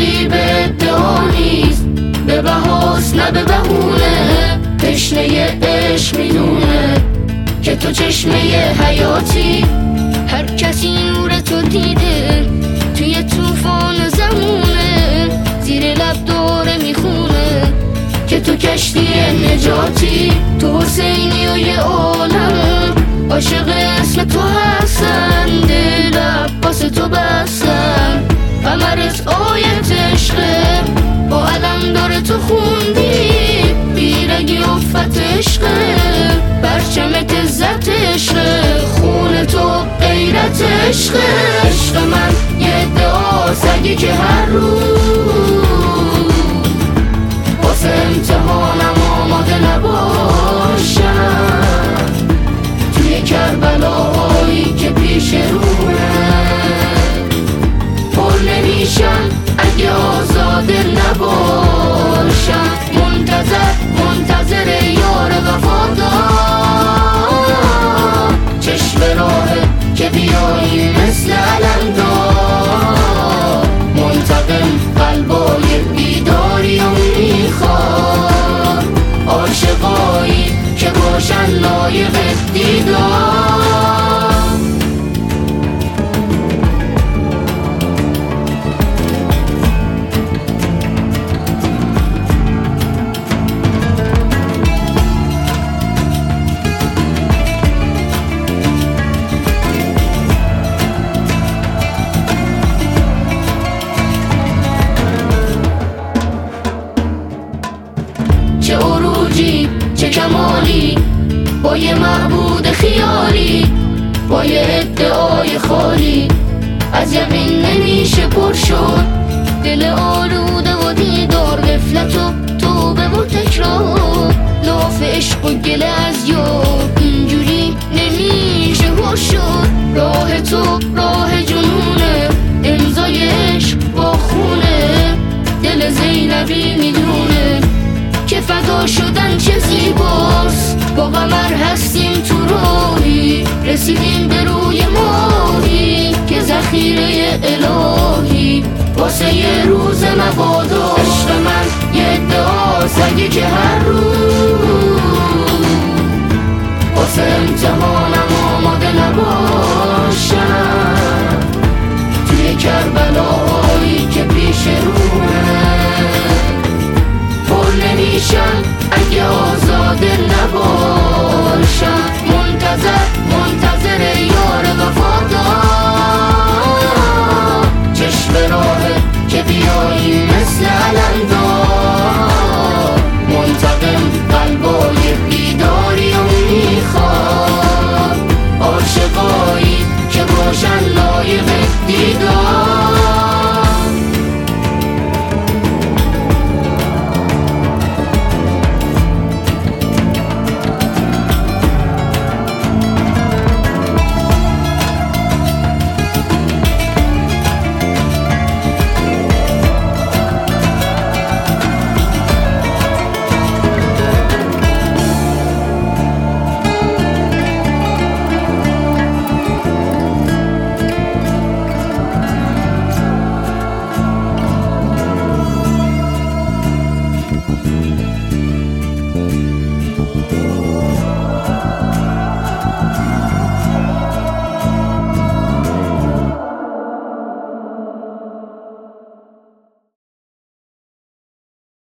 ادعا نیست به بهاست نه به بهونه. تشنه عشق می‌دونه که تو چشمه حیاتی. هر کسی نور تو دیده توی طوفان زمونه. زیر لب دوره می‌خونه که تو کشتی نجاتی. تو حسینی و یه عالم عاشق اسم تو هستن. دل عباس تو بستن عشقه عشق من یه دعا سگی که هر روز واسه امتحانم آماده نباشم. توی کربلاهایی که پیش رومه پر نمیشم اگه آزاده لایق دیدار چه عروجی چه با یه معبود خیالی با یه ادعای خالی. از یقین نمیشه پر شد دل آلوده و دیدار غفلت و توبه و تکرار. لاف عشق و گله از یار اینجوری نمیشه پر شد. راه تو راه بر هستیم تو روحی رسیدیم به روی ماهی که ذخیره الهی واسه یه روز مبادا عشق من یه دعاست اگه که هر روز واسه امتحانم آماده نباشم توی کربلاهایی که پیش رو